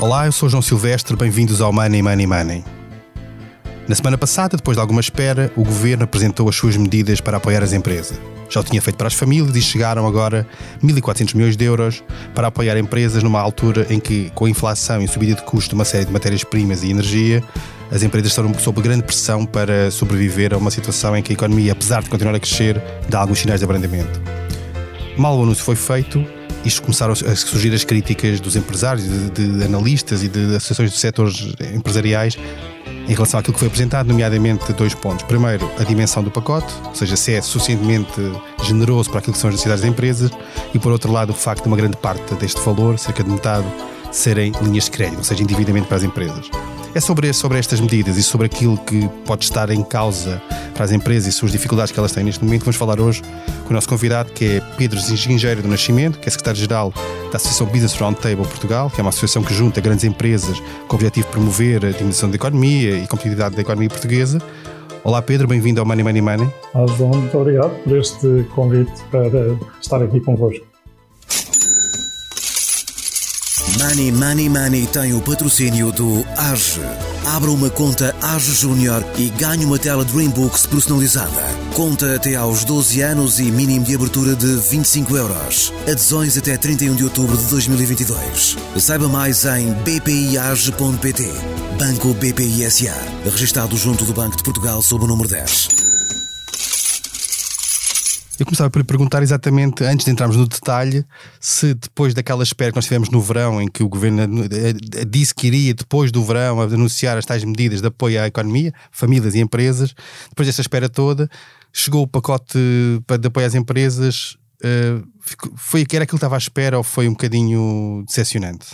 Olá, eu sou João Silvestre, bem-vindos ao Money Money Money. Na semana passada, depois de alguma espera, o governo apresentou as suas medidas para apoiar as empresas. Já o tinha feito para as famílias e chegaram agora 1.400 milhões de euros para apoiar empresas numa altura em que, com a inflação e subida de custo de uma série de matérias-primas e energia, as empresas estão sob grande pressão para sobreviver a uma situação em que a economia, apesar de continuar a crescer, dá alguns sinais de abrandamento. Mal o anúncio foi feito, isto começaram a surgir as críticas dos empresários, de, de analistas e de associações de setores empresariais em relação àquilo que foi apresentado, nomeadamente dois pontos. Primeiro, a dimensão do pacote, ou seja, se é suficientemente generoso para aquilo que são as necessidades das empresas, e por outro lado, o facto de uma grande parte deste valor, cerca de metade, serem linhas de crédito, ou seja, endividamento para as empresas. É sobre, sobre estas medidas e sobre aquilo que pode estar em causa para as empresas e suas dificuldades que elas têm neste momento. Vamos falar hoje com o nosso convidado, que é Pedro Zingeiro do Nascimento, que é secretário-geral da Associação Business Roundtable Portugal, que é uma associação que junta grandes empresas com o objetivo de promover a dimensão da economia e competitividade da economia portuguesa. Olá Pedro, bem-vindo ao Money Money Money. Olá João, muito obrigado por este convite para estar aqui convosco. Money Money Money tem o patrocínio do AGE. Abra uma conta AGE Júnior e ganhe uma tela Dreambooks personalizada. Conta até aos 12 anos e mínimo de abertura de 25 euros. Adesões até 31 de outubro de 2022. Saiba mais em bpiage.pt. Banco BPI SA. Registrado junto do Banco de Portugal sob o número 10. Eu começava por lhe perguntar exatamente, antes de entrarmos no detalhe, se depois daquela espera que nós tivemos no verão, em que o governo eh, disse que iria, depois do verão, anunciar as tais medidas de apoio à economia, famílias e empresas, depois dessa espera toda, chegou o pacote de apoio às empresas. Eh, foi era aquilo que estava à espera ou foi um bocadinho decepcionante?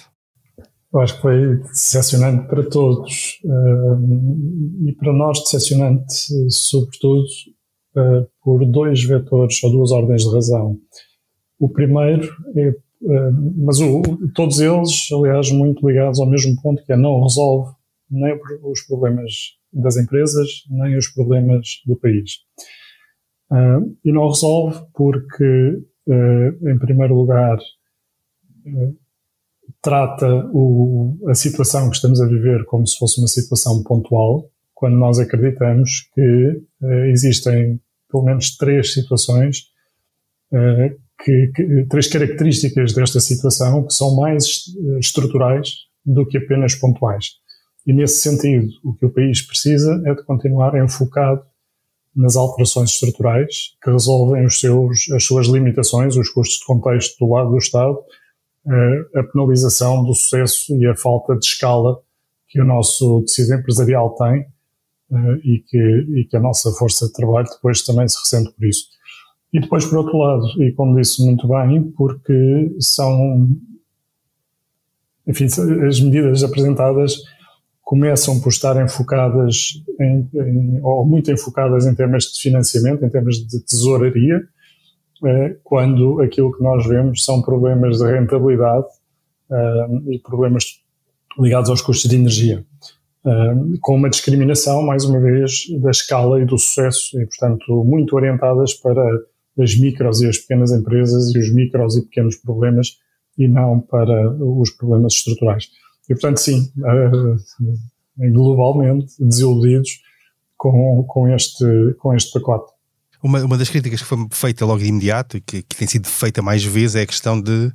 Eu acho que foi decepcionante para todos eh, e para nós decepcionante, sobretudo uh, por dois vetores ou duas ordens de razão. O primeiro é, uh, mas o, todos eles, aliás, muito ligados ao mesmo ponto, que é não resolve nem os problemas das empresas, nem os problemas do país. Uh, e não resolve porque, em primeiro lugar, trata o, a situação que estamos a viver como se fosse uma situação pontual, quando nós acreditamos que existem pelo menos três situações, uh, que, que, três características desta situação que são mais uh, estruturais do que apenas pontuais. E nesse sentido, o que o país precisa é de continuar enfocado nas alterações estruturais que resolvem os seus, as suas limitações, os custos de contexto do lado do Estado, uh, a penalização do sucesso e a falta de escala que o nosso tecido empresarial tem e, que, e que a nossa força de trabalho depois também se ressente por isso. E depois, por outro lado, e como disse muito bem, porque são, enfim, as medidas apresentadas começam por estar enfocadas em, em, ou muito enfocadas em temas de financiamento, em temas de tesouraria, eh, quando aquilo que nós vemos são problemas de rentabilidade eh, e problemas ligados aos custos de energia com uma discriminação, mais uma vez, da escala e do sucesso, e, portanto, muito orientadas para as micros e as pequenas empresas e os micros e pequenos problemas e não para os problemas estruturais. E, portanto, sim, uh, globalmente desiludidos com, com, este, com este pacote. Uma, uma das críticas que foi feita logo de imediato e que, que tem sido feita mais vezes é a questão de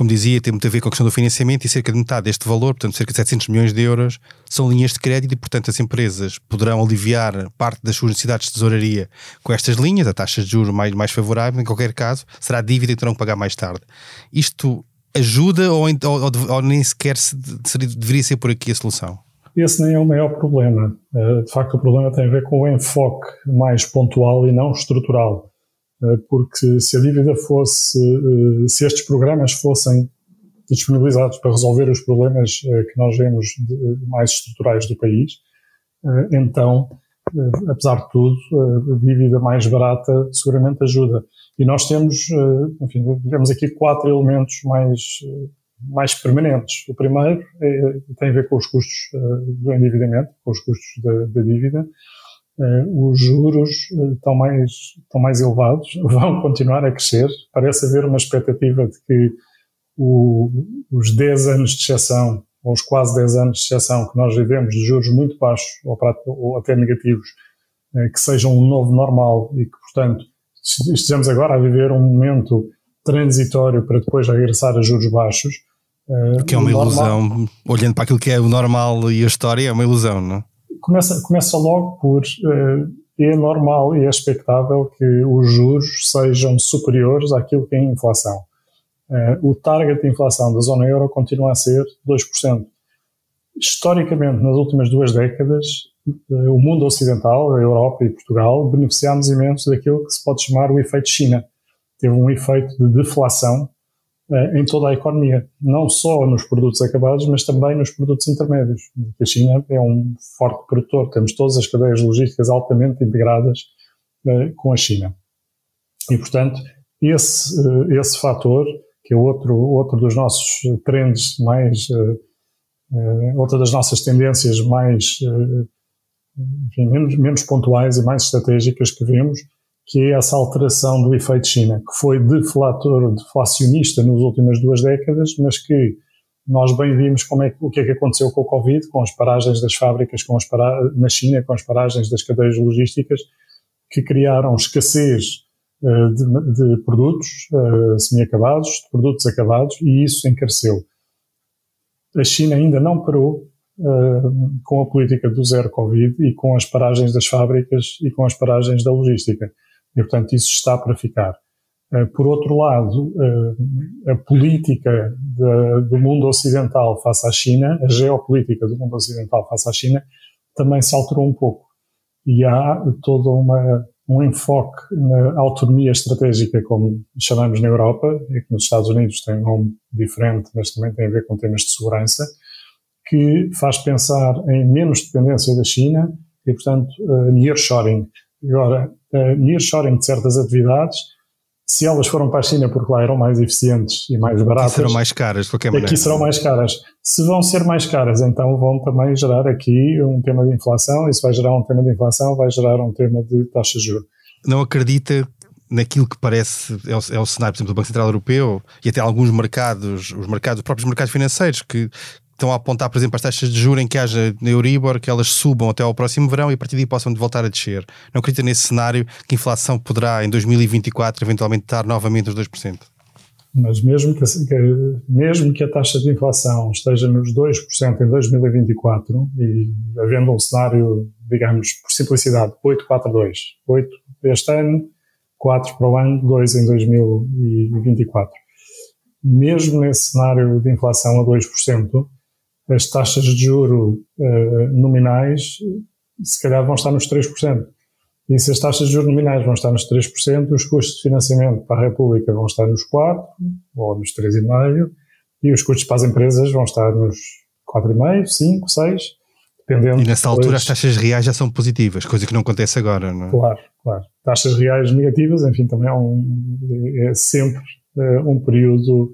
como dizia, tem muito a ver com a questão do financiamento e cerca de metade deste valor, portanto cerca de 700 milhões de euros, são linhas de crédito e, portanto, as empresas poderão aliviar parte das suas necessidades de tesouraria com estas linhas, a taxa de juros mais, mais favorável, em qualquer caso, será dívida e terão que pagar mais tarde. Isto ajuda ou, ou, ou nem sequer se, deveria ser por aqui a solução? Esse nem é o maior problema. Eh, de facto, o problema tem a ver com o enfoque mais pontual e não estrutural. Eh, porque se a dívida fosse, eh, se estes programas fossem disponibilizados para resolver os problemas eh, que nós vemos mais estruturais do país, então, apesar de tudo, a dívida mais barata seguramente ajuda. E nós temos, enfim, temos aqui quatro elementos mais, mais permanentes. O primeiro é, tem a ver com os custos do endividamento, com os custos da, da dívida. Eh, os juros eh, estão mais, estão mais elevados, vão continuar a crescer. Parece haver uma expectativa de que o, os 10 anos de exceção aos quase 10 anos de exceção que nós vivemos, de juros muito baixos ou, ou até negativos, eh, que sejam um novo normal e que, portanto, estejamos agora a viver um momento transitório para depois regressar a juros baixos. Eh, que é uma ilusão, olhando para aquilo que é o normal e a história, é uma ilusão, não? Começa, começa logo por é normal e é expectável que os juros sejam superiores àquilo que é a inflação. Uh, o target de inflação da zona euro continua a ser 2%. Historicamente, nas últimas duas décadas, uh, o mundo ocidental, a Europa e Portugal, beneficiámos imenso daquilo que se pode chamar o efeito China. Teve um efeito de deflação em toda a economia, não só nos produtos acabados, mas também nos produtos intermédios. A China é um forte produtor, temos todas as cadeias logísticas altamente integradas com a China. E, portanto, esse, esse fator que é outro, outro dos nossos trends mais, outra das nossas tendências mais, enfim, menos, menos pontuais e mais estratégicas que vemos, que é essa alteração do efeito China, que foi deflator, deflacionista nas últimas duas décadas, mas que nós bem vimos como é, o que é que aconteceu com o Covid, com as paragens das fábricas com as para, na China, com as paragens das cadeias logísticas, que criaram escassez eh, de, de produtos uh, semi-acabados, de produtos acabados, e isso encareceu. A China ainda não parou uh, com a política do zero Covid e com as paragens das fábricas e com as paragens da logística. E, portanto, isso está para ficar. Por outro lado, a política do mundo ocidental face à China, a geopolítica do mundo ocidental face à China, também se alterou um pouco. E há toda uma um enfoque na autonomia estratégica, como chamamos na Europa, e que nos Estados Unidos tem um nome diferente, mas também tem a ver com temas de segurança, que faz pensar em menos dependência da China e, portanto, uh, nearshoring. Agora, uh, nearshoring de certas atividades, se elas foram para a China porque lá eram mais eficientes e mais baratas. Aqui serão mais caras, de qualquer maneira. Aqui serão mais caras. Se vão ser mais caras, então vão também gerar aqui um tema de inflação. Isso vai gerar um tema de inflação, vai gerar um tema de taxa de juros. Não acredita naquilo que parece é o, é o cenário, por exemplo, do Banco Central Europeu e até alguns mercados, os mercados, os próprios mercados financeiros que estão a apontar, por exemplo, as taxas de juros em que haja na Euribor, que elas subam até ao próximo verão e a partir daí possam voltar a descer. Não acredita nesse cenário que a inflação poderá, em 2024, eventualmente estar novamente nos 2%? Mas mesmo que, mesmo que a taxa de inflação esteja nos 2% em 2024 e havendo um cenário, digamos, por simplicidade, 842, 8 este ano, 4 para o ano, 2 em 2024. Mesmo nesse cenário de inflação a 2%, as taxas de juro uh, nominais se calhar vão estar nos 3%. E se as taxas de juros nominais vão estar nos 3%, os custos de financiamento para a República vão estar nos 4% ou nos 3,5%, e os custos para as empresas vão estar nos 4,5%, 5%, 6%, dependendo. E nessa altura as taxas reais já são positivas, coisa que não acontece agora, não é? Claro, claro. Taxas reais negativas, enfim, também é, um, é sempre é, um período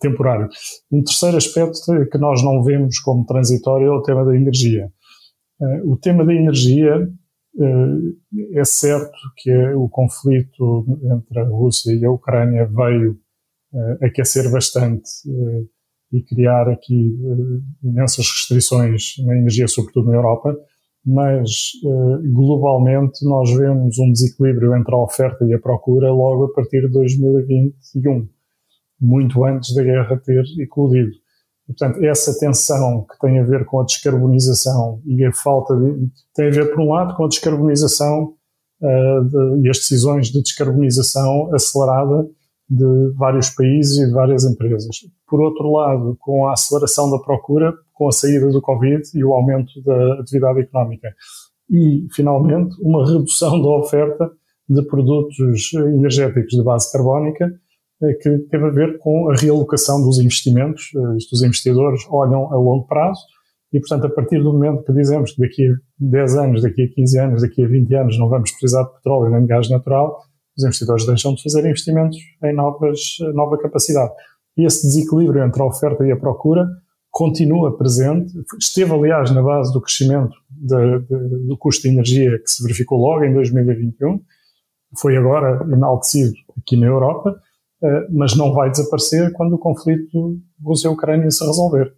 temporário. Um terceiro aspecto que nós não vemos como transitório é o tema da energia. É, o tema da energia é, é certo que o conflito entre a Rússia e a Ucrânia veio aquecer bastante e criar aqui imensas restrições na energia, sobretudo na Europa, mas globalmente nós vemos um desequilíbrio entre a oferta e a procura logo a partir de 2021, muito antes da guerra ter eclodido. Portanto, essa tensão que tem a ver com a descarbonização e a falta de. tem a ver, por um lado, com a descarbonização uh, de, e as decisões de descarbonização acelerada de vários países e de várias empresas. Por outro lado, com a aceleração da procura, com a saída do Covid e o aumento da atividade económica. E, finalmente, uma redução da oferta de produtos energéticos de base carbónica que teve a ver com a realocação dos investimentos. Eh, os investidores olham a longo prazo e, portanto, a partir do momento que dizemos que daqui a 10 anos, daqui a 15 anos, daqui a 20 anos não vamos precisar de petróleo nem de gás natural, os investidores deixam de fazer investimentos em novas, nova capacidade. E esse desequilíbrio entre a oferta e a procura continua presente, esteve aliás na base do crescimento de, de, do custo de energia que se verificou logo em 2021, foi agora enaltecido aqui na Europa, eh, mas não vai desaparecer quando o conflito Rússia-Ucrânia se resolver.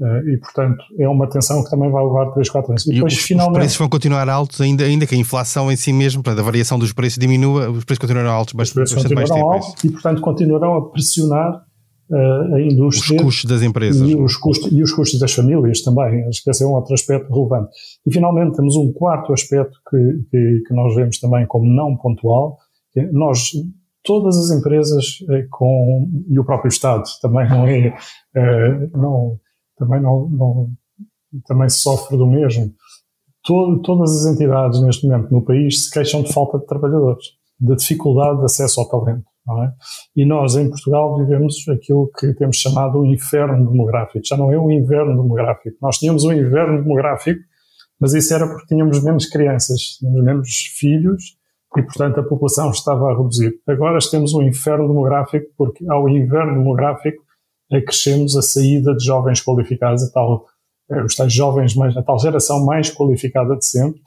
Uh, e, portanto, é uma tensão que também vai levar 3, 4 anos. E, e depois, os, finalmente, os preços vão continuar altos, ainda, ainda que a inflação em si mesmo, a variação dos preços diminua, os preços continuarão altos bastante, bastante mais tempo. Altos, e, portanto, continuarão a pressionar uh, a indústria. Os custos das empresas. E os custos, e os custos das famílias também. Acho que esse é um outro aspecto relevante. E, finalmente, temos um quarto aspecto que, que, que nós vemos também como não pontual, é nós todas as empresas eh, com, e o próprio Estado também não é, eh, não, também não, não, também sofre do mesmo. Todo, todas as entidades neste momento no país se queixam de falta de trabalhadores, de dificuldade de acesso ao talento. É? E nós, em Portugal, vivemos aquilo que temos chamado o inferno demográfico. Já não é um inverno demográfico. Nós tínhamos um inverno demográfico, mas isso era porque tínhamos menos crianças, tínhamos menos filhos e, portanto, a população estava a reduzir. Agora temos um inferno demográfico, porque ao inverno demográfico acrescemos a saída de jovens qualificados, a tal, eh, os tais jovens, mais, a tal geração mais qualificada de sempre,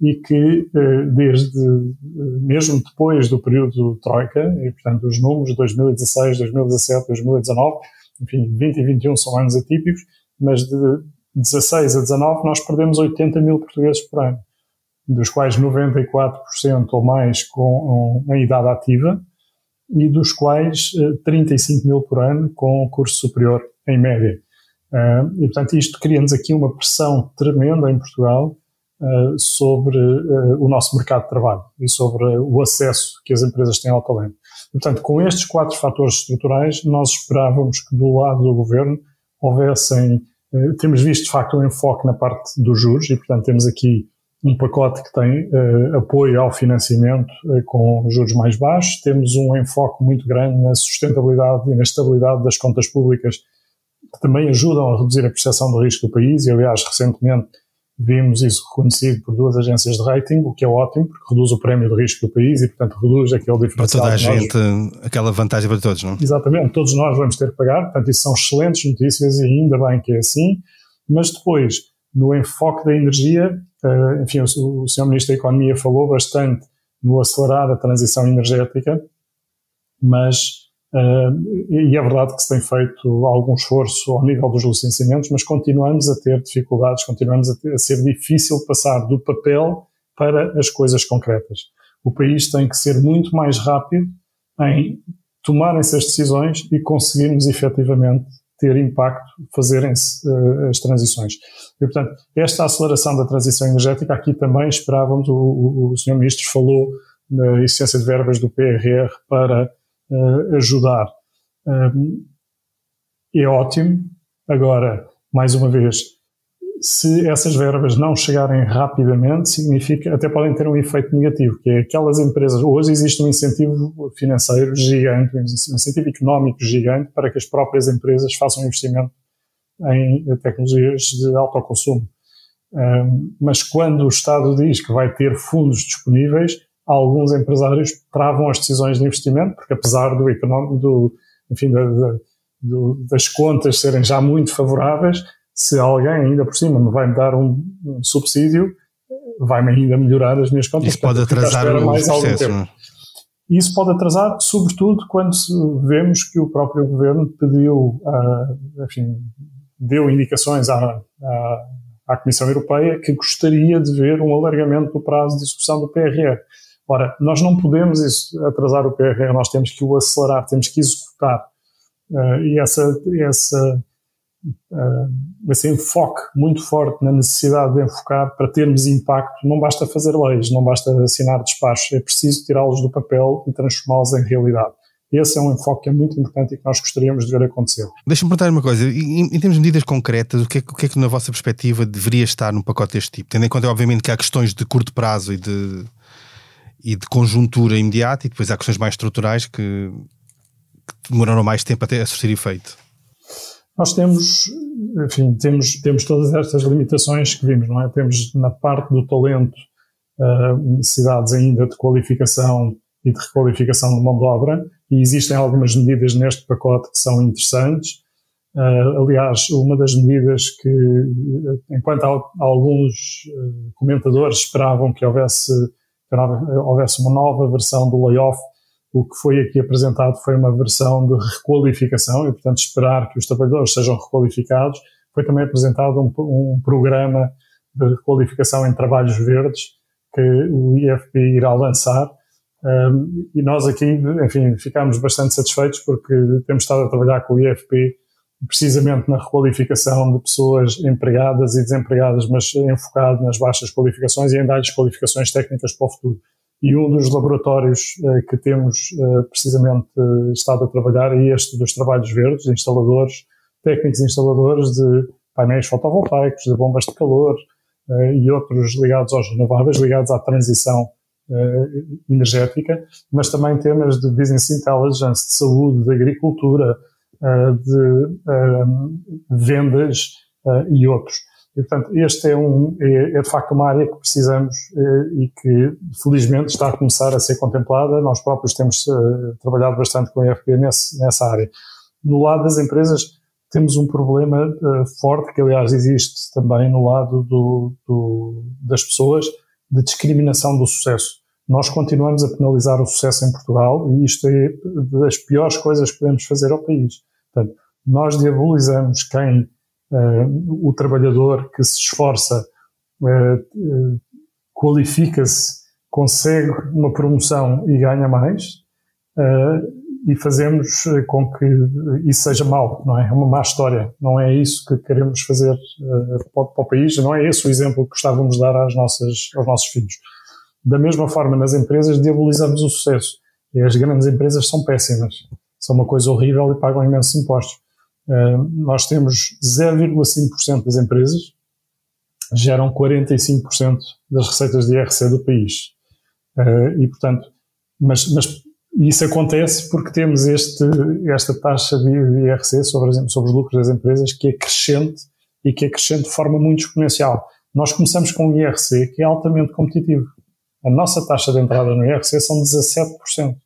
e que eh, desde, eh, mesmo depois do período Troika, e portanto os números de 2016, 2017, 2019, enfim, 20 e 21 são anos atípicos, mas de 16 a 19 nós perdemos 80 mil portugueses por ano dos quais 94% ou mais com a idade ativa e dos quais 35 eh, mil por ano com curso superior em média. Eh, e, portanto, isto cria-nos aqui uma pressão tremenda em Portugal eh, sobre o nosso mercado de trabalho e sobre o acesso que as empresas têm ao talento. Portanto, com estes quatro fatores estruturais, nós esperávamos que do lado do governo houvessem, temos visto de facto um enfoque na parte dos juros e, portanto, temos aqui um pacote que tem uh, apoio ao financiamento uh, com juros mais baixos. Temos um enfoque muito grande na sustentabilidade e na estabilidade das contas públicas, que também ajudam a reduzir a percepção do risco do país. E, aliás, recentemente vimos isso reconhecido por duas agências de rating, o que é ótimo, porque reduz o prémio de risco do país e, portanto, reduz aquele diferencial. Para toda a gente, nós... aquela vantagem para todos, não? Exatamente, todos nós vamos ter que pagar. Portanto, isso são excelentes notícias e ainda bem que é assim. Mas depois, no enfoque da energia, Uh, enfim, o, o Sr. Ministro da Economia falou bastante no acelerar a transição energética, mas, uh, e é verdade que se tem feito algum esforço ao nível dos licenciamentos, mas continuamos a ter dificuldades, continuamos a, ter, a ser difícil passar do papel para as coisas concretas. O país tem que ser muito mais rápido em tomarem essas decisões e conseguirmos efetivamente ter impacto fazerem-se uh, as transições. E, portanto, esta aceleração da transição energética, aqui também esperávamos, o, o, o Sr. Ministro falou na existência de verbas do PRR para uh, ajudar. Um, é ótimo. Agora, mais uma vez, se essas verbas não chegarem rapidamente, significa, até podem ter um efeito negativo, que é aquelas empresas, hoje existe um incentivo financeiro gigante, um incentivo económico gigante para que as próprias empresas façam investimento em tecnologias de autoconsumo. Um, mas quando o Estado diz que vai ter fundos disponíveis, alguns empresários travam as decisões de investimento, porque apesar do económico, do, enfim, da, da, do, das contas serem já muito favoráveis, se alguém ainda por cima me vai me dar um, um subsídio, vai-me ainda melhorar as minhas contas. Isso pode atrasar o processo. Não? É? Isso pode atrasar, sobretudo quando vemos que o próprio governo pediu, uh, enfim, deu indicações à, à, à, Comissão Europeia que gostaria de ver um alargamento do prazo de execução do PRR. Ora, nós não podemos isso, atrasar o PRR, nós temos que o acelerar, temos que executar. Uh, e essa, essa uh, esse enfoque muito forte na necessidade de enfocar para termos impacto. Não basta fazer leis, não basta assinar despachos, é preciso tirá-los do papel e transformá-los em realidade. Esse é um enfoque que é muito importante e que nós gostaríamos de ver acontecer. Deixa-me perguntar uma coisa, em, em, termos de medidas concretas, o que, é, o que, é, que na vossa perspectiva deveria estar num pacote deste tipo? Tendo em conta, obviamente, que há questões de curto prazo e de, e de conjuntura imediata e depois há questões mais estruturais que, que demoraram mais tempo até a surtir efeito. Nós temos, enfim, temos, temos todas estas limitações que vimos, não é? Temos na parte do talento uh, necessidades ainda de qualificação e de requalificação de mão de obra e existem algumas medidas neste pacote que são interessantes. Uh, aliás, uma das medidas que, enquanto alguns uh, comentadores esperavam que houvesse, que houvesse uma nova versão do layoff, o que foi aqui apresentado foi uma versão de requalificação e, portanto, esperar que os trabalhadores sejam requalificados foi também apresentado um, um programa de qualificação em trabalhos verdes que o IFP irá lançar. Um, e nós aqui, enfim, ficamos bastante satisfeitos porque temos estado a trabalhar com o IFP precisamente na requalificação de pessoas empregadas e desempregadas, mas enfocado nas baixas qualificações e em dar-lhes qualificações técnicas para o futuro. E um dos laboratórios uh, que temos uh, precisamente uh, estado a trabalhar é este dos trabalhos verdes, de instaladores, técnicos instaladores de painéis fotovoltaicos, de bombas de calor e outros ligados aos renováveis, ligados à transição energética, mas também temas de business intelligence, de saúde, de agricultura, de vendas e outros. E, portanto, este é, um, é, é, de facto uma área que precisamos eh, e que, felizmente, está a começar a ser contemplada. Nós próprios temos uh, trabalhado bastante com a IFP nesse, nessa área. No lado das empresas, temos um problema uh, forte, que aliás existe também no lado do, do, das pessoas, de discriminação do sucesso. Nós continuamos a penalizar o sucesso em Portugal e isto é das piores coisas que podemos fazer ao país. Portanto, nós diabolizamos quem o trabalhador que se esforça uh, qualifica-se, consegue uma promoção e ganha mais, e fazemos com que isso seja mau, não é? É uma má história. Não é isso que queremos fazer para o país, não é esse o exemplo que gostávamos de dar às nossas, aos nossos filhos. Da mesma forma, nas empresas, diabolizamos o sucesso. E as grandes empresas são péssimas. São uma coisa horrível e pagam imensos impostos. Nós temos 0,5% das empresas geram 45% das receitas de IRC do país. E, portanto, mas, mas isso acontece porque temos este, esta taxa de IRC sobre, sobre os lucros das empresas que é crescente e que é crescente de forma muito exponencial. Nós começamos com um IRC que é altamente competitivo. A nossa taxa de entrada no IRC são 17%.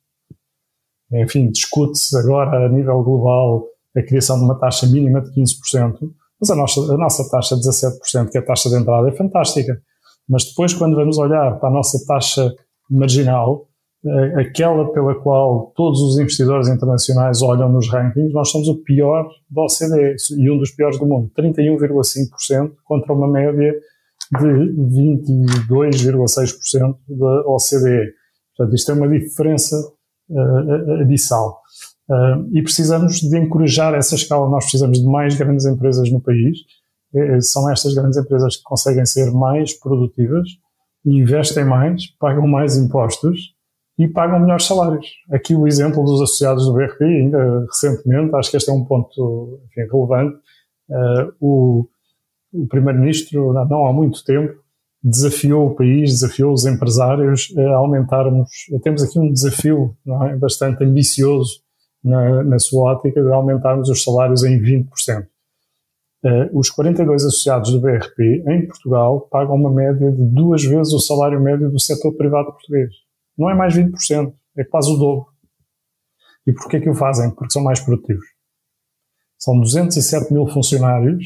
Enfim, discute-se agora a nível global a criação de uma taxa mínima de 15%, mas a nossa, a nossa taxa de 17%, que é a taxa de entrada, é fantástica. Mas depois, quando vamos olhar para a nossa taxa marginal, eh, aquela pela qual todos os investidores internacionais olham nos rankings, nós somos o pior da OCDE e um dos piores do mundo, 31,5% contra uma média de 22,6% da OCDE. Portanto, isto é uma diferença uh, abissal. Uh, e precisamos de encorajar essa escala. Nós precisamos de mais grandes empresas no país. É, são estas grandes empresas que conseguem ser mais produtivas, investem mais, pagam mais impostos e pagam melhores salários. Aqui o exemplo dos associados do BRP, ainda recentemente, acho que este é um ponto enfim, relevante. Uh, o, o Primeiro-Ministro, não há muito tempo, desafiou o país, desafiou os empresários a aumentarmos. Temos aqui um desafio é, bastante ambicioso na, na sua ótica de aumentarmos os salários em 20%. Uh, eh, os 42 associados do BRP em Portugal pagam uma média de duas vezes o salário médio do setor privado português. Não é mais 20%, é quase o dobro. E porquê que o fazem? Porque são mais produtivos. São 207 mil funcionários,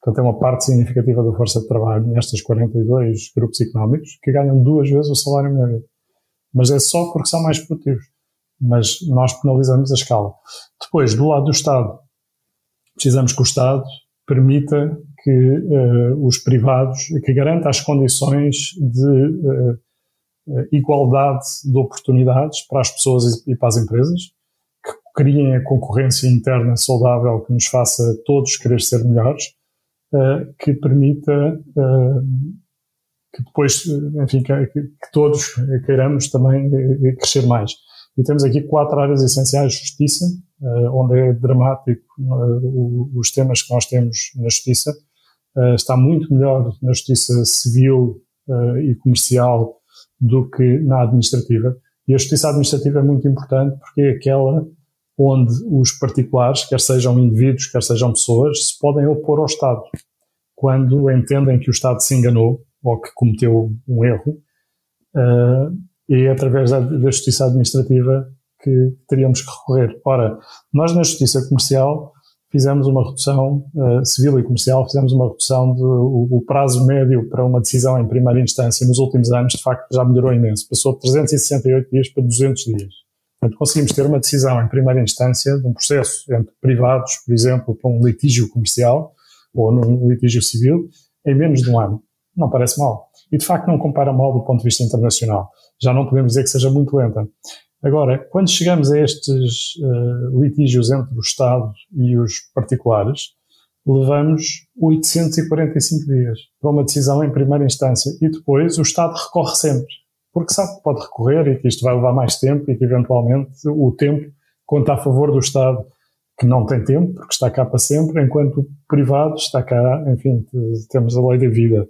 portanto é uma parte significativa da força de trabalho nestes 42 grupos económicos, que ganham duas vezes o salário médio. Mas é só porque são mais produtivos mas nós penalizamos a escala. Depois, do lado do Estado, precisamos que o Estado permita que uh, os privados, que garanta as condições de uh, igualdade de oportunidades para as pessoas e para as empresas, que criem a concorrência interna saudável que nos faça todos querer ser melhores, uh, que permita que depois, enfim, que, que todos queiramos também crescer mais. E temos aqui quatro áreas essenciais: justiça, uh, onde é dramático uh, os temas que nós temos na justiça. Uh, está muito melhor na justiça civil e comercial do que na administrativa. E a justiça administrativa é muito importante porque é aquela onde os particulares, quer sejam indivíduos, quer sejam pessoas, se podem opor ao Estado. Quando entendem que o Estado se enganou ou que cometeu um erro, e é através da, da justiça administrativa que teríamos que recorrer. Ora, nós na justiça comercial fizemos uma redução, uh, civil e comercial, fizemos uma redução do prazo médio para uma decisão em primeira instância nos últimos anos, de facto já melhorou imenso, passou de 368 dias para 200 dias. Portanto, conseguimos ter uma decisão em primeira instância de um processo entre privados, por exemplo, para um litígio comercial, ou num litígio civil em menos de um ano. Não parece mal. E de facto não compara mal do ponto de vista internacional. Já não podemos dizer que seja muito lenta. Agora, quando chegamos a estes uh, litígios entre o Estado e os particulares, levamos 845 dias para uma decisão em primeira instância e depois o Estado recorre sempre, porque sabe que pode recorrer e que isto vai levar mais tempo e que eventualmente o tempo conta a favor do Estado que não tem tempo, porque está cá para sempre, enquanto o privado está cá, enfim, temos a lei da vida.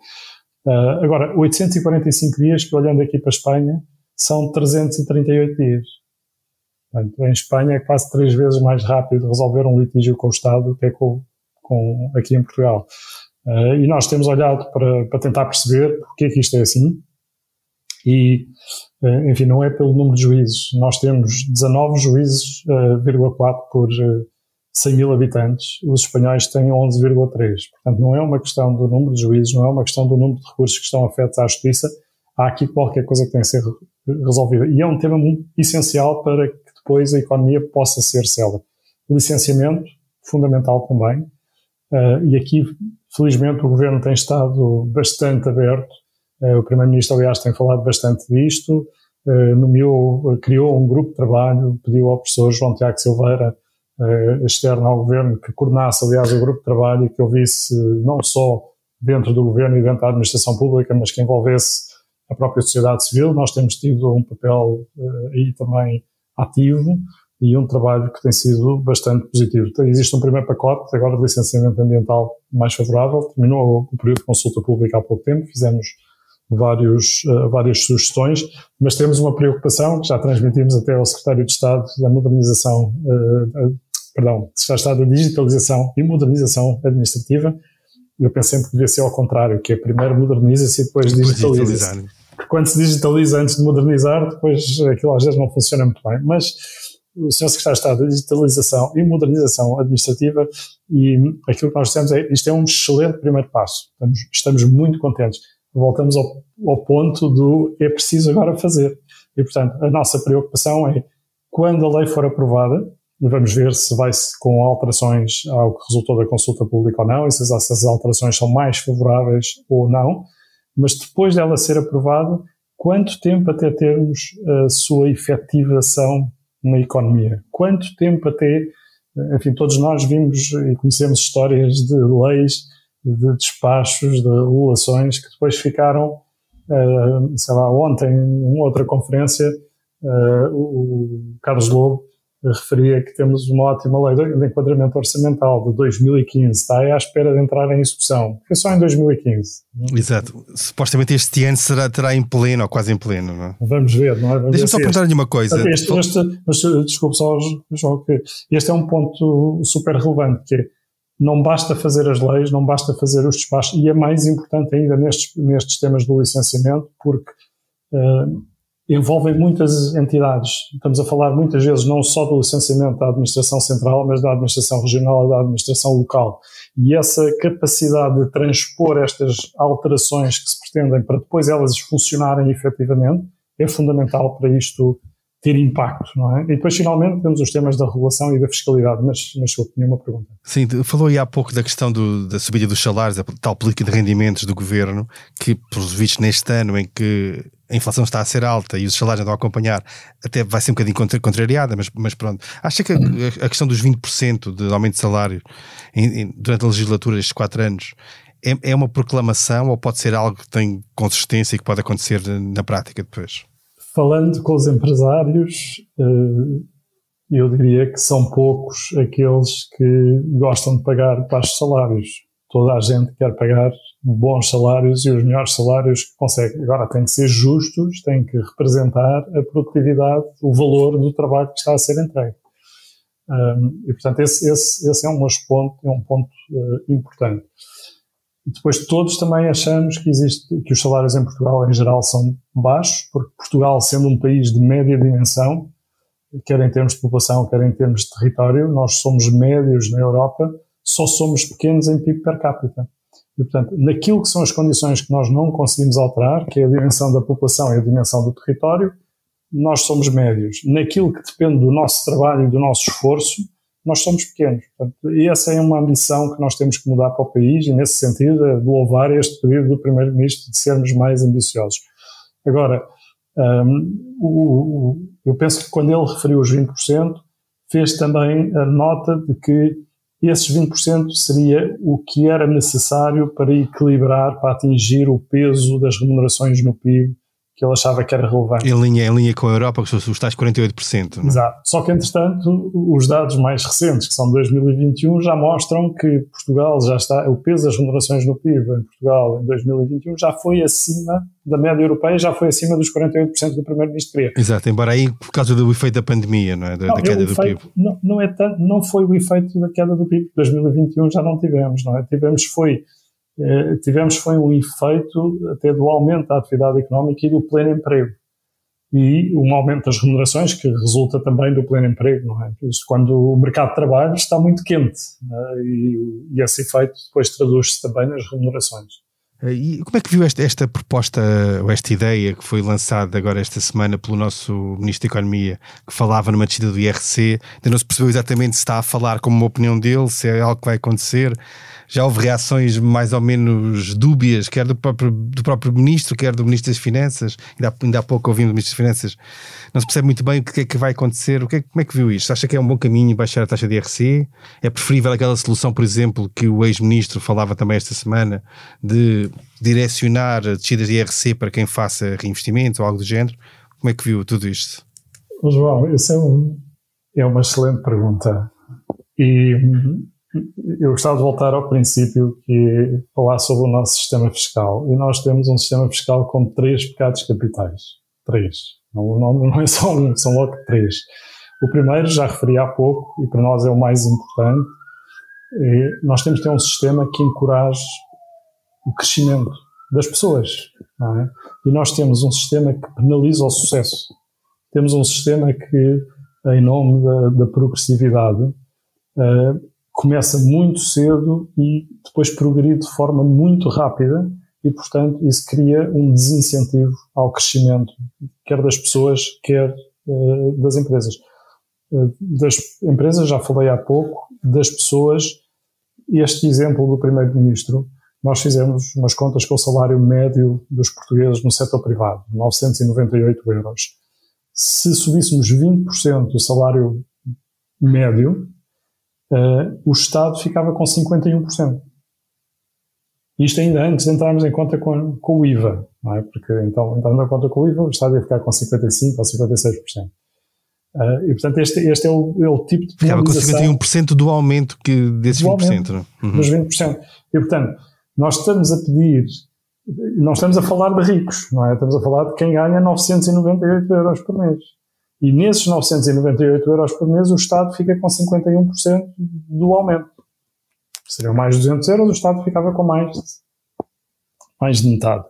Uh, agora, 845 dias, que olhando aqui para a Espanha, são 338 dias. Portanto, em Espanha é quase três vezes mais rápido resolver um litígio com o Estado do que é com, com aqui em Portugal. Uh, e nós temos olhado para, para tentar perceber porque é que isto é assim. E, uh, enfim, não é pelo número de juízes. Nós temos 19 juízes, uh, 4 por 100 mil habitantes, os espanhóis têm 11,3. Portanto, não é uma questão do número de juízes, não é uma questão do número de recursos que estão afetos à justiça. Há aqui qualquer coisa que tem que ser resolvida. E é um tema muito essencial para que depois a economia possa ser célere. Licenciamento, fundamental também. Uh, e aqui, felizmente, o governo tem estado bastante aberto. Uh, o Primeiro-Ministro, aliás, tem falado bastante disto. Uh, nomeou, criou um grupo de trabalho, pediu ao professor João Tiago Silveira uh, externo ao governo que coordenasse, aliás, o grupo de trabalho e que ouvisse não só dentro do governo e dentro da administração pública, mas que envolvesse a própria sociedade civil. Nós temos tido um papel uh, aí também ativo e um trabalho que tem sido bastante positivo. Então, existe um primeiro pacote agora de licenciamento ambiental mais favorável, terminou o período de consulta pública há pouco tempo, fizemos vários, uh, várias sugestões, mas temos uma preocupação que já transmitimos até ao Secretário de Estado da Modernização uh, perdão, se já está da digitalização e modernização administrativa, eu penso sempre que devia ser ao contrário, que é primeiro moderniza-se e depois digitaliza-se. Quando se digitaliza antes de modernizar, depois aquilo às vezes não funciona muito bem. Mas o Sr. Secretário de Estado da Digitalização e Modernização Administrativa e aquilo que nós dissemos é isto é um excelente primeiro passo. Estamos, estamos muito contentes. Voltamos ao, ao ponto do é preciso agora fazer. E, portanto, a nossa preocupação é quando a lei for aprovada, Vamos ver se vai -se com alterações ao que resultou da consulta pública ou não, e se essas alterações são mais favoráveis ou não. Mas depois dela ser aprovada, quanto tempo até termos a sua efetivação na economia? Quanto tempo até, enfim, todos nós vimos e conhecemos histórias de leis, de despachos, de regulações que depois ficaram, uh, sei lá, ontem, em outra conferência, o Carlos Lobo referia que temos uma ótima lei de enquadramento orçamental de 2015, está aí à espera de entrar em execução. Foi só em 2015. Exato. Supostamente este ano será, terá em pleno, ou quase em pleno, não é? Vamos ver, não é? Deixa-me só perguntar-lhe uma coisa. Este, este, mas, desculpe só, João, que este é um ponto super relevante, que é, não basta fazer as leis, não basta fazer os despachos, e é mais importante ainda nestes, nestes temas do licenciamento, porque uh, envolvem muitas entidades. Estamos a falar muitas vezes não só do licenciamento da administração central, mas da administração regional e da administração local. E essa capacidade de transpor estas alterações que se pretendem para depois elas funcionarem efetivamente é fundamental para isto ter impacto, não é? E depois, finalmente, temos os temas da regulação e da fiscalidade, mas, mas eu tinha uma pergunta. Sim, falou aí há pouco da questão do, da subida dos salários, a tal política de rendimentos do governo, que, pelos vistos, neste ano em que a inflação está a ser alta e os salários andam a acompanhar, até vai ser um bocadinho contrariada, mas, mas pronto. Acha que a, a questão dos 20% de aumento de salário em, em, durante a legislatura destes quatro anos é, é uma proclamação ou pode ser algo que tem consistência e que pode acontecer na prática depois? Falando com os empresários, eh, eu diria que são poucos aqueles que gostam de pagar baixos salários. Toda a gente quer pagar bons salários e os melhores salários que consegue. Agora, tem que ser justos, tem que representar a produtividade, o valor do trabalho que está a ser entregue. E, portanto, esse, esse, esse, é um ponto, é um ponto uh, importante. Depois, todos também achamos que, existe, que os salários em Portugal, em geral, são baixos, porque Portugal, sendo um país de média dimensão, quer em termos de população, quer em termos de território, nós somos médios na Europa, só somos pequenos em PIB per capita. E, portanto, naquilo que são as condições que nós não conseguimos alterar, que é a dimensão da população e a dimensão do território, nós somos médios. Naquilo que depende do nosso trabalho e do nosso esforço, nós somos pequenos. Portanto, e essa é uma ambição que nós temos que mudar para o país e, nesse sentido, é louvar este pedido do Primeiro-Ministro de sermos mais ambiciosos. Agora, um, o, o, eu penso que quando ele referiu os 20%, fez também a nota de que esses 20% seria o que era necessário para equilibrar, para atingir o peso das remunerações no PIB que ele achava que era relevante. Em linha, em linha com a Europa, que os tais 48%. Não? É? Exato. Só que, entretanto, os dados mais recentes, que são de 2021, já mostram que Portugal já está, o peso das remunerações no PIB em Portugal em 2021 já foi acima da média europeia, já foi acima dos 48% do Primeiro-Ministro queria. Exato, embora aí por causa do efeito da pandemia, não é? Da, não, da queda do efeito, PIB. Não, não, é tanto, não foi o efeito da queda do PIB. 2021 já não tivemos, não é? Tivemos foi tivemos foi um efeito até do aumento da atividade económica e do pleno emprego. E um aumento das remunerações que resulta também do pleno emprego, não é? Isto quando o mercado de trabalho está muito quente é? e, e, esse efeito depois traduz-se também nas remunerações. Eh, e como é que viu esta, esta proposta, ou esta ideia que foi lançada agora esta semana pelo nosso Ministro da Economia, que falava numa descida do IRC? Ainda não se percebeu exatamente se está a falar como uma opinião dele, se é algo que vai acontecer já houve reações mais ou menos dúbias, quer do próprio, do próprio Ministro, quer do Ministro das Finanças. Ainda ainda há pouco ouvimos do Ministro das Finanças. Não se percebe muito bem o que é que vai acontecer. O que é, como é que viu isto? Acha que é um bom caminho baixar a taxa de IRC? É preferível aquela solução, por exemplo, que o ex-ministro falava também esta semana, de direcionar descidas de IRC para quem faça reinvestimento ou algo do género? Como é que viu tudo isto? João, isso é, um, é uma excelente pergunta. E eu gostava de voltar ao princípio que falar sobre o nosso sistema fiscal. E nós temos um sistema fiscal com três pecados capitais. Três. Não, não, não é só um, são logo três. O primeiro, já referi há pouco, e para nós é o mais importante, é, nós temos que ter um sistema que encoraje o crescimento das pessoas. É? E nós temos um sistema que penaliza o sucesso. Temos um sistema que, em nome da, da progressividade, uh, começa muito cedo e depois progride de forma muito rápida e, portanto, isso cria um desincentivo ao crescimento, quer das pessoas, quer uh, das empresas. Uh, das empresas, já falei há pouco, das pessoas, este exemplo do Primeiro-Ministro, nós fizemos umas contas com o salário médio dos portugueses no setor privado, 998 euros. Se subíssemos 20% do salário médio, uh, o Estado ficava com 51%. Isto ainda antes de entrarmos em conta com, com o IVA, não é? Porque então, entrando em conta com o IVA, o Estado ia ficar com 55% ou 56%. Uh, eh, e portanto, este, este é, o, é o tipo de Ficava com 51% do aumento que, desses do 20%. Aumento, é? uhum. Dos 20%. E portanto, nós estamos a pedir, não estamos a falar de ricos, não é? Estamos a falar de quem ganha 998 euros por mês. E nesses 998 euros por mês, o Estado fica com 51% do aumento. Seriam mais 200 euros, o Estado ficava com mais, mais de metade.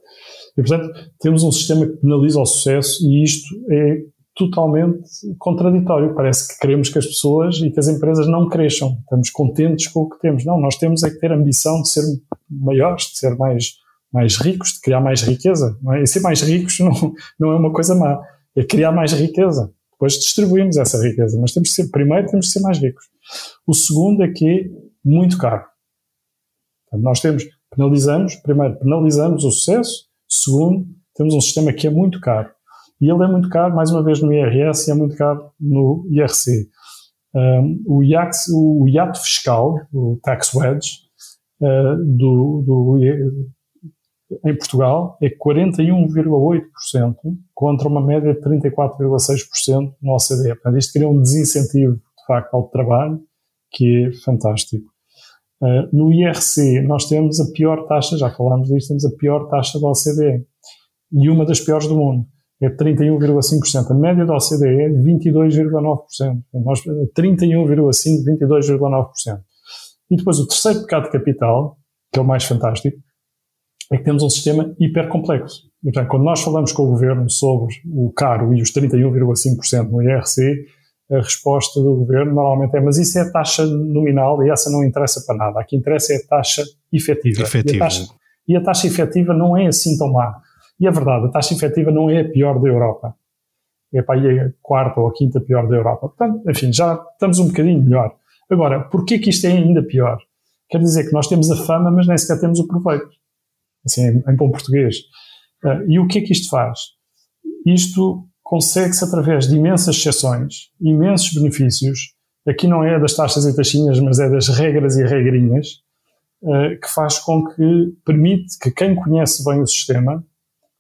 E, portanto, temos um sistema que penaliza o sucesso e isto é totalmente contraditório. Parece que queremos que as pessoas e que as empresas não cresçam. Estamos contentes com o que temos. Não, nós temos é que ter ambição de ser maiores, de ser mais, mais ricos, de criar mais riqueza. Não é? E ser mais ricos não, não é uma coisa má, é criar mais riqueza. Depois distribuímos essa riqueza, mas temos ser, primeiro temos que ser mais ricos. O segundo é que é muito caro. Portanto, nós temos, penalizamos, primeiro penalizamos o sucesso, segundo, temos um sistema que é muito caro. E ele é muito caro, mais uma vez, no IRS e é muito caro no IRC. Um, o, IAX, o fiscal, o tax wedge, uh, do, do, em Portugal é 41,8% contra uma média de 34,6% no OCDE. Portanto, isto cria um desincentivo, de facto, ao trabalho, que é fantástico. Uh, no IRC, nós temos a pior taxa, já falámos disto, temos a pior taxa da OCDE. E uma das piores do mundo. É 31,5%. A média da OCDE é 22,9%. Nós, 31,5%, 22,9%. E depois o terceiro pecado de capital, que é o mais fantástico, é que temos um sistema hipercomplexo. E, portanto, quando nós falamos com o governo sobre o caro e os 31,5% no IRC, a resposta do governo normalmente é: mas isso é taxa nominal e essa não interessa para nada. A que interessa é a taxa efetiva. efetiva. E, a taxa, e a taxa efetiva não é assim tão má. E a verdade, a taxa efetiva não é a pior da Europa. É para aí a quarta ou a quinta pior da Europa. Portanto, enfim, já estamos um bocadinho melhor. Agora, porquê que isto é ainda pior? Quer dizer que nós temos a fama, mas nem sequer temos o proveito. Assim, em, bom português. Uh, e o que é que isto faz? Isto consegue-se através de imensas exceções, imensos benefícios. Aqui não é das taxas e taxinhas, mas é das regras e regrinhas, uh, que faz com que permite que quem conhece bem o sistema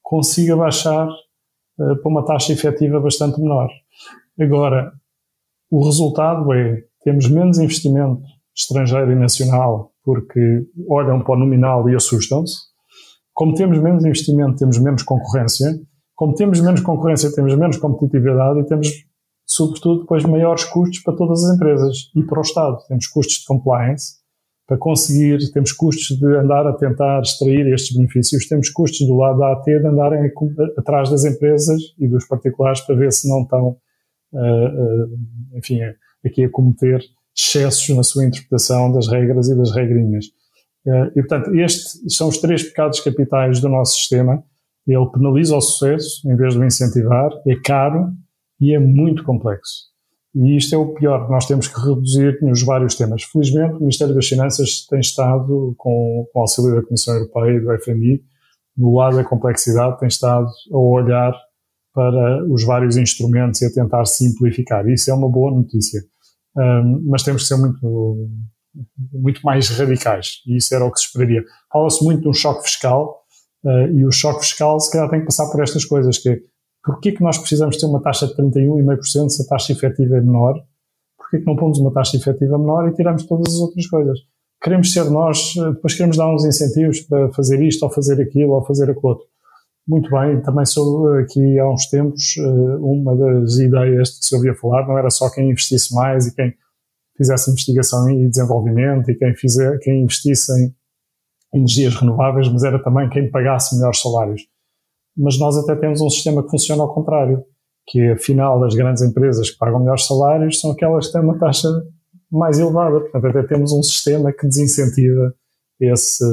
consiga baixar uh, para uma taxa efetiva bastante menor. Agora, o resultado é temos menos investimento estrangeiro e nacional porque olham para o nominal e assustam-se. Como temos menos investimento, temos menos concorrência. Como temos menos concorrência, temos menos competitividade e temos, sobretudo, depois maiores custos para todas as empresas e para o Estado. Temos custos de compliance para conseguir, temos custos de andar a tentar extrair estes benefícios, temos custos do lado da AT de andarem atrás das empresas e dos particulares para ver se não estão, uh, uh, enfim, aqui a cometer excessos na sua interpretação das regras e das regrinhas. Eh, e, portanto, estes são os três pecados capitais do nosso sistema. Ele penaliza o sucesso em vez de o incentivar, é caro e é muito complexo. E isto é o pior, nós temos que reduzir nos vários temas. Felizmente, o Ministério das Finanças tem estado, com, com o auxílio da Comissão Europeia e do FMI, no lado da complexidade, tem estado a olhar para os vários instrumentos e a tentar simplificar. Isso é uma boa notícia mas temos que ser muito, muito mais radicais, e isso era o que se esperaria. Fala-se muito de um choque fiscal, uh, e o choque fiscal se calhar tem que passar por estas coisas, que é, porquê que nós precisamos ter uma taxa de 31,5% se a taxa efetiva é menor? Porquê que não pomos uma taxa efetiva menor e tiramos todas as outras coisas? Queremos ser nós, eh, depois queremos dar uns incentivos para fazer isto, ou fazer aquilo, ou fazer aquilo outro. Muito bem, também sou aqui há uns tempos, eh, uma das ideias que se ouvia falar não era só quem investisse mais e quem fizesse investigação e desenvolvimento e quem, fizer, quem investisse em energias renováveis, mas era também quem pagasse melhores salários. Mas nós até temos um sistema que funciona ao contrário, que afinal as grandes empresas que pagam melhores salários são aquelas que têm uma taxa mais elevada. Portanto, até temos um sistema que desincentiva esse,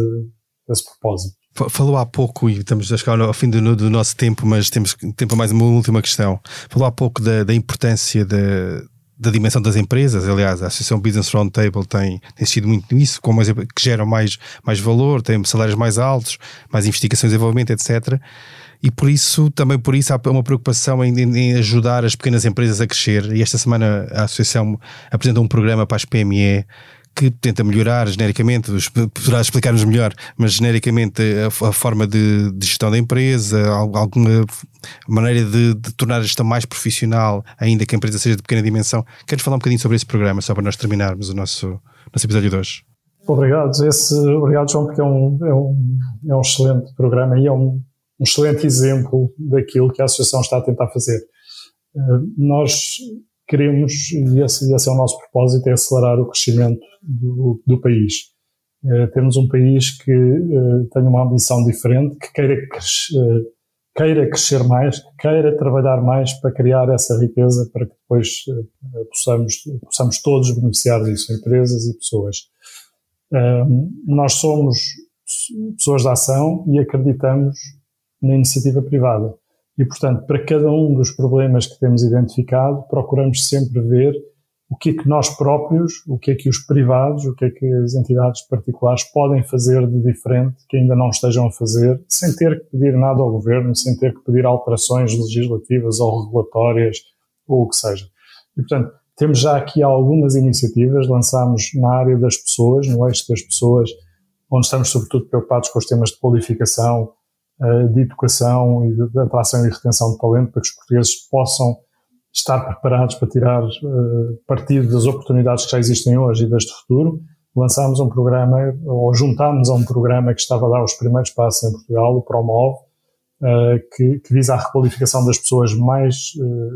esse propósito. Falou há pouco, e estamos a chegar ao fim do, do, nosso tempo, mas temos tempo mais uma última questão. Falou há pouco da, da importância da, da dimensão das empresas. Aliás, a Associação Business Roundtable tem, tem sido muito nisso, como que geram mais, mais valor, tem salários mais altos, mais investigação e desenvolvimento, etc. E por isso, também por isso, há uma preocupação em, em, ajudar as pequenas empresas a crescer. E esta semana a Associação apresentou um programa para as PME que tenta melhorar genericamente, poderá explicar-nos melhor, mas genericamente a, a forma de, de, gestão da empresa, alguma maneira de, de, tornar a gestão mais profissional, ainda que a empresa seja de pequena dimensão. Queres falar um bocadinho sobre esse programa, só para nós terminarmos o nosso, nosso episódio de hoje? Obrigado, esse, obrigado João, porque é um, é um, é um excelente programa e é um, um excelente exemplo daquilo que a Associação está a tentar fazer. Uh, nós queremos, e esse, esse, é o nosso propósito, é acelerar o crescimento do, do país. Uh, temos um país que uh, tem uma ambição diferente, que queira, queira crescer mais, que queira trabalhar mais para criar essa riqueza para que depois possamos, possamos todos beneficiar disso, empresas e pessoas. nós somos pessoas de ação e acreditamos na iniciativa privada. E, portanto, para cada um dos problemas que temos identificado, procuramos sempre ver o que é que nós próprios, o que é que os privados, o que é que as entidades particulares podem fazer de diferente que ainda não estejam a fazer, sem ter que pedir nada ao governo, sem ter que pedir alterações legislativas ou regulatórias ou o que seja. E, portanto, temos já aqui algumas iniciativas, lançámos na área das pessoas, no eixo das pessoas, onde estamos sobretudo preocupados com os temas de qualificação, de educação e de atração e retenção de talento para que os portugueses possam estar preparados para tirar uh, partido das oportunidades que já existem hoje e das de futuro. Lançámos um programa, ou juntámos a um programa que estava a dar os primeiros passos em Portugal, o Promove, uh, que, que, visa a requalificação das pessoas mais,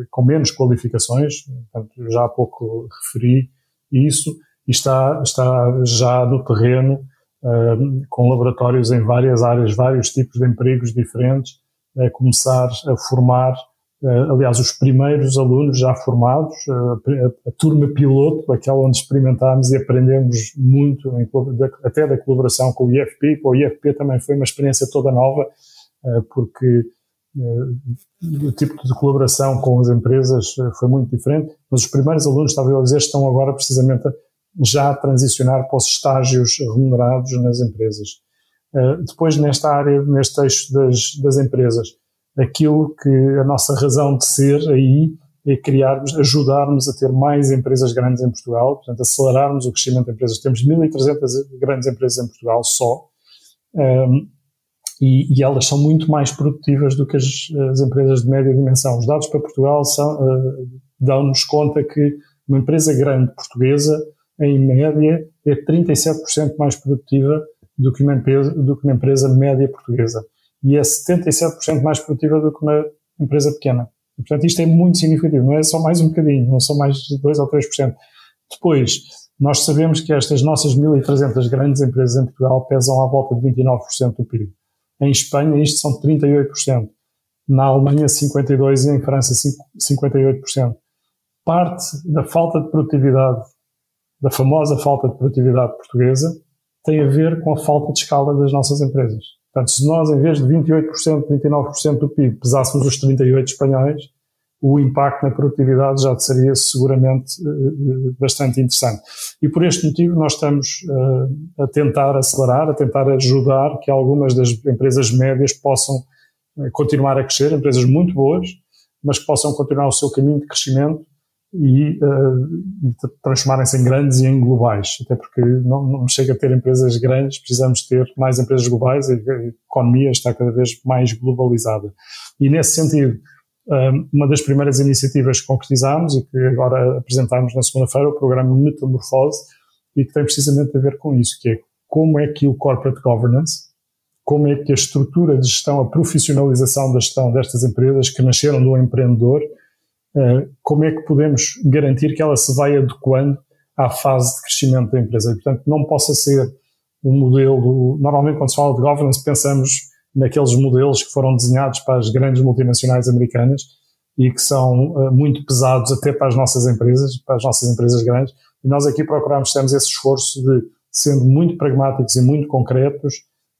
com menos qualificações, portanto, já há pouco referi isso, e está, está já no terreno com laboratórios em várias áreas, vários tipos de empregos diferentes, a começar a formar, aliás, os primeiros alunos já formados, a, turma piloto, aquela onde experimentámos e aprendemos muito, até da colaboração com o IFP, com o IFP também foi uma experiência toda nova, porque o tipo de colaboração com as empresas foi muito diferente, mas os primeiros alunos, estava eu a dizer, estão agora precisamente já transicionar para os estágios remunerados nas empresas. Uh, depois, nesta área, neste eixo das, das empresas, aquilo que a nossa razão de ser aí é criarmos, ajudarmos a ter mais empresas grandes em Portugal, portanto, acelerarmos o crescimento de empresas. Temos 1.300 grandes empresas em Portugal só, um, e, e, elas são muito mais produtivas do que as, as, empresas de média dimensão. Os dados para Portugal uh, dão-nos conta que uma empresa grande portuguesa, em média, é 37% mais produtiva do que, uma empresa, do que uma empresa média portuguesa. E é 77% mais produtiva do que uma empresa pequena. E, portanto, isto é muito significativo, não é só mais um bocadinho, não são mais 2 ou 3%. Depois, nós sabemos que estas nossas 1.300 grandes empresas em Portugal pesam à volta de 29% do PIB. Em Espanha, isto são 38%. Na Alemanha, 52% e em França, 58%. Parte da falta de produtividade, da famosa falta de produtividade portuguesa, tem a ver com a falta de escala das nossas empresas. Portanto, se nós, em vez de 28%, 29% do PIB, pesássemos os 38 espanhóis, o impacto na produtividade já seria seguramente uh, bastante interessante. E por este motivo nós estamos uh, a tentar acelerar, a tentar ajudar que algumas das empresas médias possam continuar a crescer, empresas muito boas, mas que possam continuar o seu caminho de crescimento e, e transformarem-se em grandes e em globais. Até porque não, não chega a ter empresas grandes, precisamos ter mais empresas globais, a economia está cada vez mais globalizada. E nesse sentido, uma das primeiras iniciativas que concretizámos e que agora apresentámos na segunda-feira, o programa Metamorfose, e que tem precisamente a ver com isso, que é como é que o corporate governance, como é que a estrutura de gestão, a profissionalização da gestão destas empresas que nasceram do empreendedor, eh, como é que podemos garantir que ela se vai adequando à fase de crescimento da empresa. E, portanto, não possa ser um modelo, normalmente quando se fala de governance pensamos naqueles modelos que foram desenhados para as grandes multinacionais americanas e que são uh, muito pesados até para as nossas empresas, para as nossas empresas grandes. E nós aqui procuramos, temos esse esforço de, sendo muito pragmáticos e muito concretos,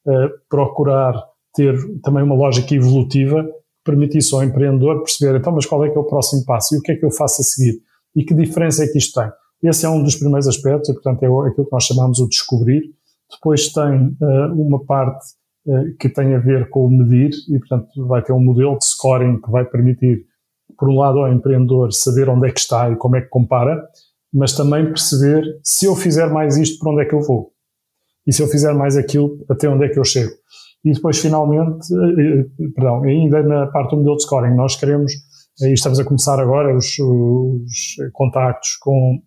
uh, procurar ter também uma lógica evolutiva permitisse ao empreendedor perceber, então, mas qual é que é o próximo passo e o que é que eu faço a seguir? E que diferença é que isto tem? Esse é um dos primeiros aspectos, e portanto é aquilo que nós chamamos o descobrir. Depois tem uh, uma parte eh, que tem a ver com o medir e, portanto, vai ter um modelo de scoring que vai permitir, por um lado, ao empreendedor saber onde é que está e como é que compara, mas também perceber se eu fizer mais isto, para onde é que eu vou? E se eu fizer mais aquilo, até onde é que eu chego? E depois, finalmente, eh, eh, perdão, ainda na parte do modelo de scoring, nós queremos, e estamos a começar agora os, os contactos com,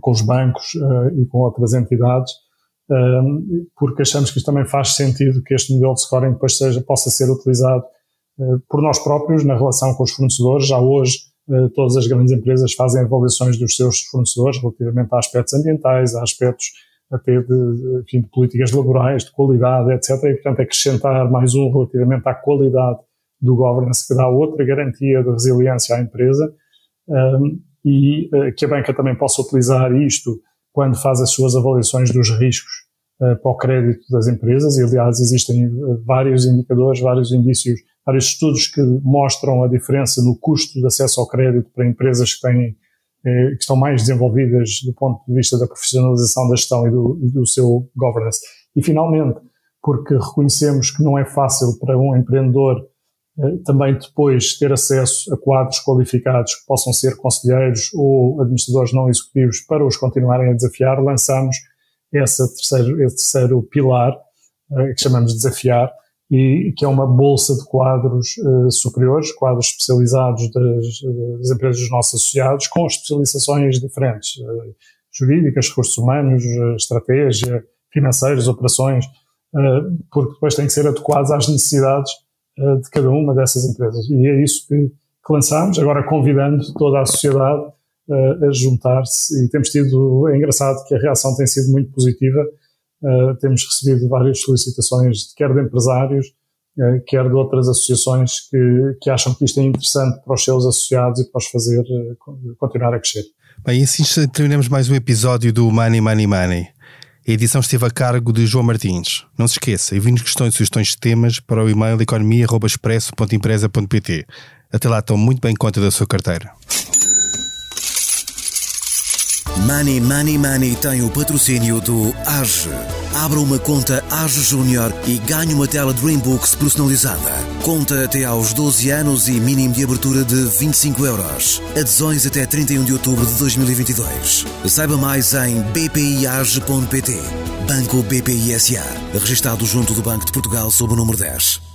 com os bancos uh, e com outras entidades, porque achamos que isto também faz sentido que este modelo de scoring depois seja, possa ser utilizado ah, por nós próprios na relação com os fornecedores. Já hoje, ah, todas as grandes empresas fazem avaliações dos seus fornecedores relativamente a aspectos ambientais, a aspectos até de, enfim, de políticas laborais, de qualidade, etc. E, portanto, acrescentar mais um relativamente à qualidade do governance, que dá outra garantia de resiliência à empresa, um, e uh, que a banca também possa utilizar isto quando faz as suas avaliações dos riscos uh, para o crédito das empresas, e aliás existem eh, vários indicadores, vários indícios, vários estudos que mostram a diferença no custo de acesso ao crédito para empresas que têm que estão mais desenvolvidas do ponto de vista da profissionalização da gestão e do, do seu governance. E finalmente, porque reconhecemos que não é fácil para um empreendedor eh, também depois ter acesso a quadros qualificados que possam ser conselheiros ou administradores não executivos para os continuarem a desafiar, lançamos esse terceiro, esse terceiro pilar, eh, que chamamos Desafiar, e que é uma bolsa de quadros uh, superiores, quadros especializados das, das, empresas dos nossos associados, com especializações diferentes, uh, jurídicas, recursos humanos, uh, estratégia, financeiras, operações, porque depois têm que ser adequados às necessidades eh, de cada uma dessas empresas. E é isso que, que lançamos, agora convidando toda a sociedade uh, a juntar-se. E temos tido, é engraçado que a reação tem sido muito positiva. Uh, temos recebido várias solicitações, quer de empresários, uh, quer de outras associações que, que acham que isto é interessante para os seus associados e para os fazer continuar a crescer. Bem, assim terminamos mais um episódio do Money, Money, Money. A edição esteve a cargo de João Martins. Não se esqueça, envie-nos questões e sugestões de temas para o e-mail economia.expresso.empresa.pt. Até lá, estão muito bem em conta da sua carteira. Money Money Money tem o patrocínio do AGE. Abra uma conta AGE Júnior e ganhe uma tela Dreambooks personalizada. Conta até aos 12 anos e mínimo de abertura de 25 euros. Adesões até 31 de outubro de 2022. Saiba mais em bpiage.pt. Banco BPI SA. Registrado junto do Banco de Portugal sob o número 10.